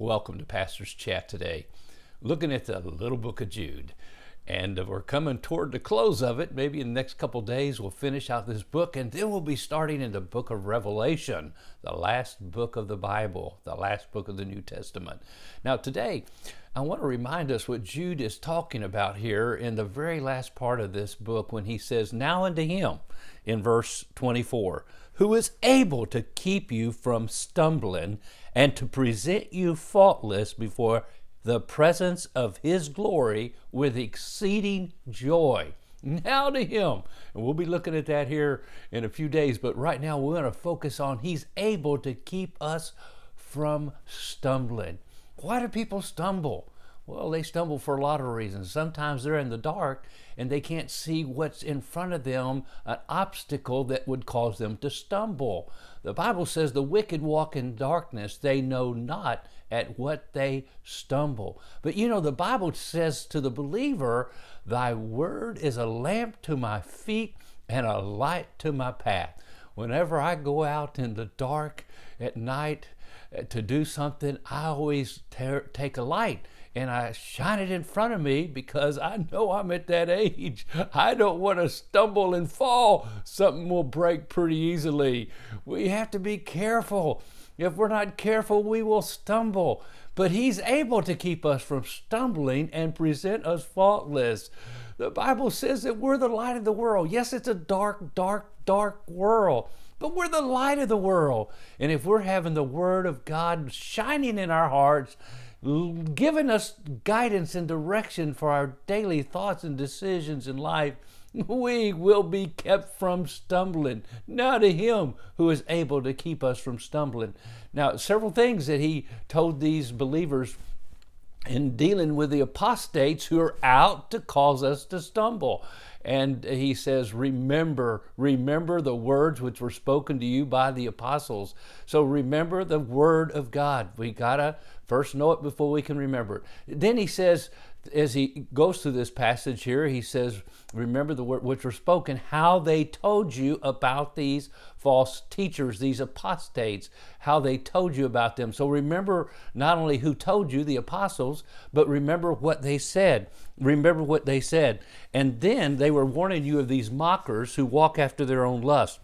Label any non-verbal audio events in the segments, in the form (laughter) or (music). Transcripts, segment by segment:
Welcome to Pastor's Chat today. Looking at the little book of Jude. And uh, we're coming toward the close of it. Maybe in the next couple days we'll finish out this book and then we'll be starting in the book of Revelation, the last book of the Bible, the last book of the New Testament. Now, today, I want to remind us what Jude is talking about here in the very last part of this book when he says, Now unto him, in verse 24, who is able to keep you from stumbling and to present you faultless before the presence of his glory with exceeding joy. Now to him. And we'll be looking at that here in a few days, but right now we're going to focus on he's able to keep us from stumbling. Why do people stumble? Well, they stumble for a lot of reasons. Sometimes they're in the dark and they can't see what's in front of them, an obstacle that would cause them to stumble. The Bible says the wicked walk in darkness, they know not at what they stumble. But you know, the Bible says to the believer, Thy word is a lamp to my feet and a light to my path. Whenever I go out in the dark at night uh, to do something, I always take a light and I shine it in front of me because I know I'm at that age. I don't want to stumble and fall. Something will break pretty easily. We have to be careful. If we're not careful, we will stumble. But He's able to keep us from stumbling and present us faultless. The Bible says that we're the light of the world. Yes, it's a dark, dark, dark world but we're the light of the world. And if we're having the Word of God shining in our hearts, giving us guidance and direction for our daily thoughts and decisions in life, (laughs) we will be kept from stumbling. Now to Him who is able to keep us from stumbling. Now, several things that He told these believers in dealing with the apostates who are out to cause us to stumble. And he says, Remember, remember the words which were spoken to you by the apostles. So remember the word of God. We got to first know it before we can remember it. Then he says, as he goes through this passage here, he says, Remember the word which were spoken, how they told you about these false teachers, these apostates, how they told you about them. So remember not only who told you, the apostles, but remember what they said. Remember what they said. And then they were warning you of these mockers who walk after their own lust.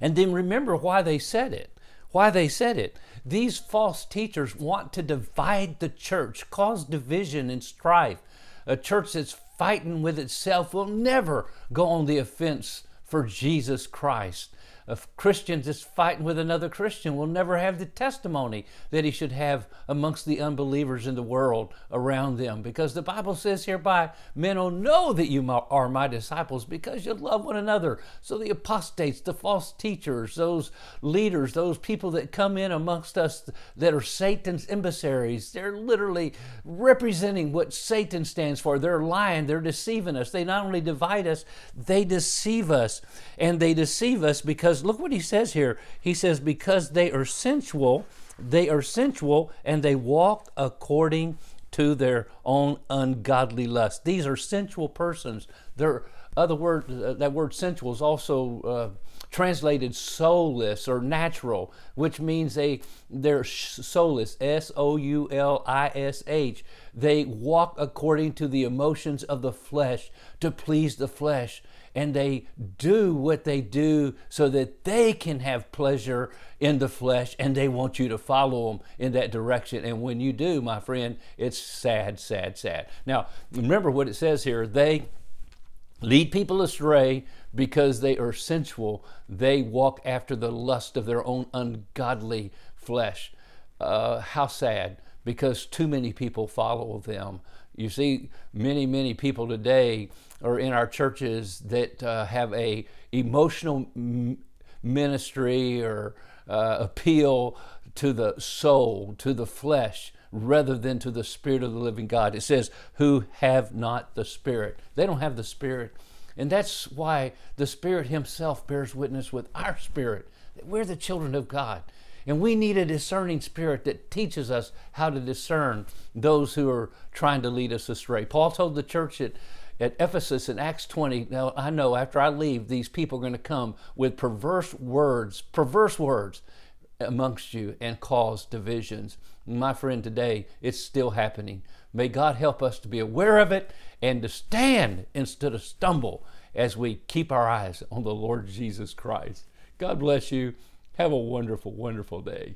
And then remember why they said it. Why they said it. These false teachers want to divide the church, cause division and strife. A church that's fighting with itself will never go on the offense for Jesus Christ a Christian that's fighting with another Christian will never have the testimony that he should have amongst the unbelievers in the world around them. Because the Bible says hereby, men will know that you are my disciples because you love one another. So the apostates, the false teachers, those leaders, those people that come in amongst us that are Satan's emissaries, they're literally representing what Satan stands for. They're lying, they're deceiving us. They not only divide us, they deceive us. And they deceive us because because look what he says here. He says, because they are sensual, they are sensual, and they walk according to their own ungodly lust. These are sensual persons. Their other word, uh, that word sensual is also uh, translated soulish or natural, which means they they're soulish. S O U L I S H. They walk according to the emotions of the flesh to please the flesh and they do what they do so that they can have pleasure in the flesh and they want you to follow them in that direction. And when you do, my friend, it's sad, sad, sad. Now, remember what it says here they lead people astray because they are sensual, they walk after the lust of their own ungodly flesh. Uh, how sad because too many people follow them. You see, many, many people today are in our churches that uh, have a emotional m- ministry or uh, appeal to the soul, to the flesh, rather than to the Spirit of the living God. It says, who have not the Spirit. They don't have the Spirit. And that's why the Spirit Himself bears witness with our spirit that we're the children of God. And we need a discerning spirit that teaches us how to discern those who are trying to lead us astray. Paul told the church at, at Ephesus in Acts 20, now I know after I leave, these people are going to come with perverse words, perverse words. amongst you and cause divisions. My friend, today it's still happening. May God help us to be aware of it and to stand instead of stumble as we keep our eyes on the Lord Jesus Christ. God bless you. Have a wonderful, wonderful day.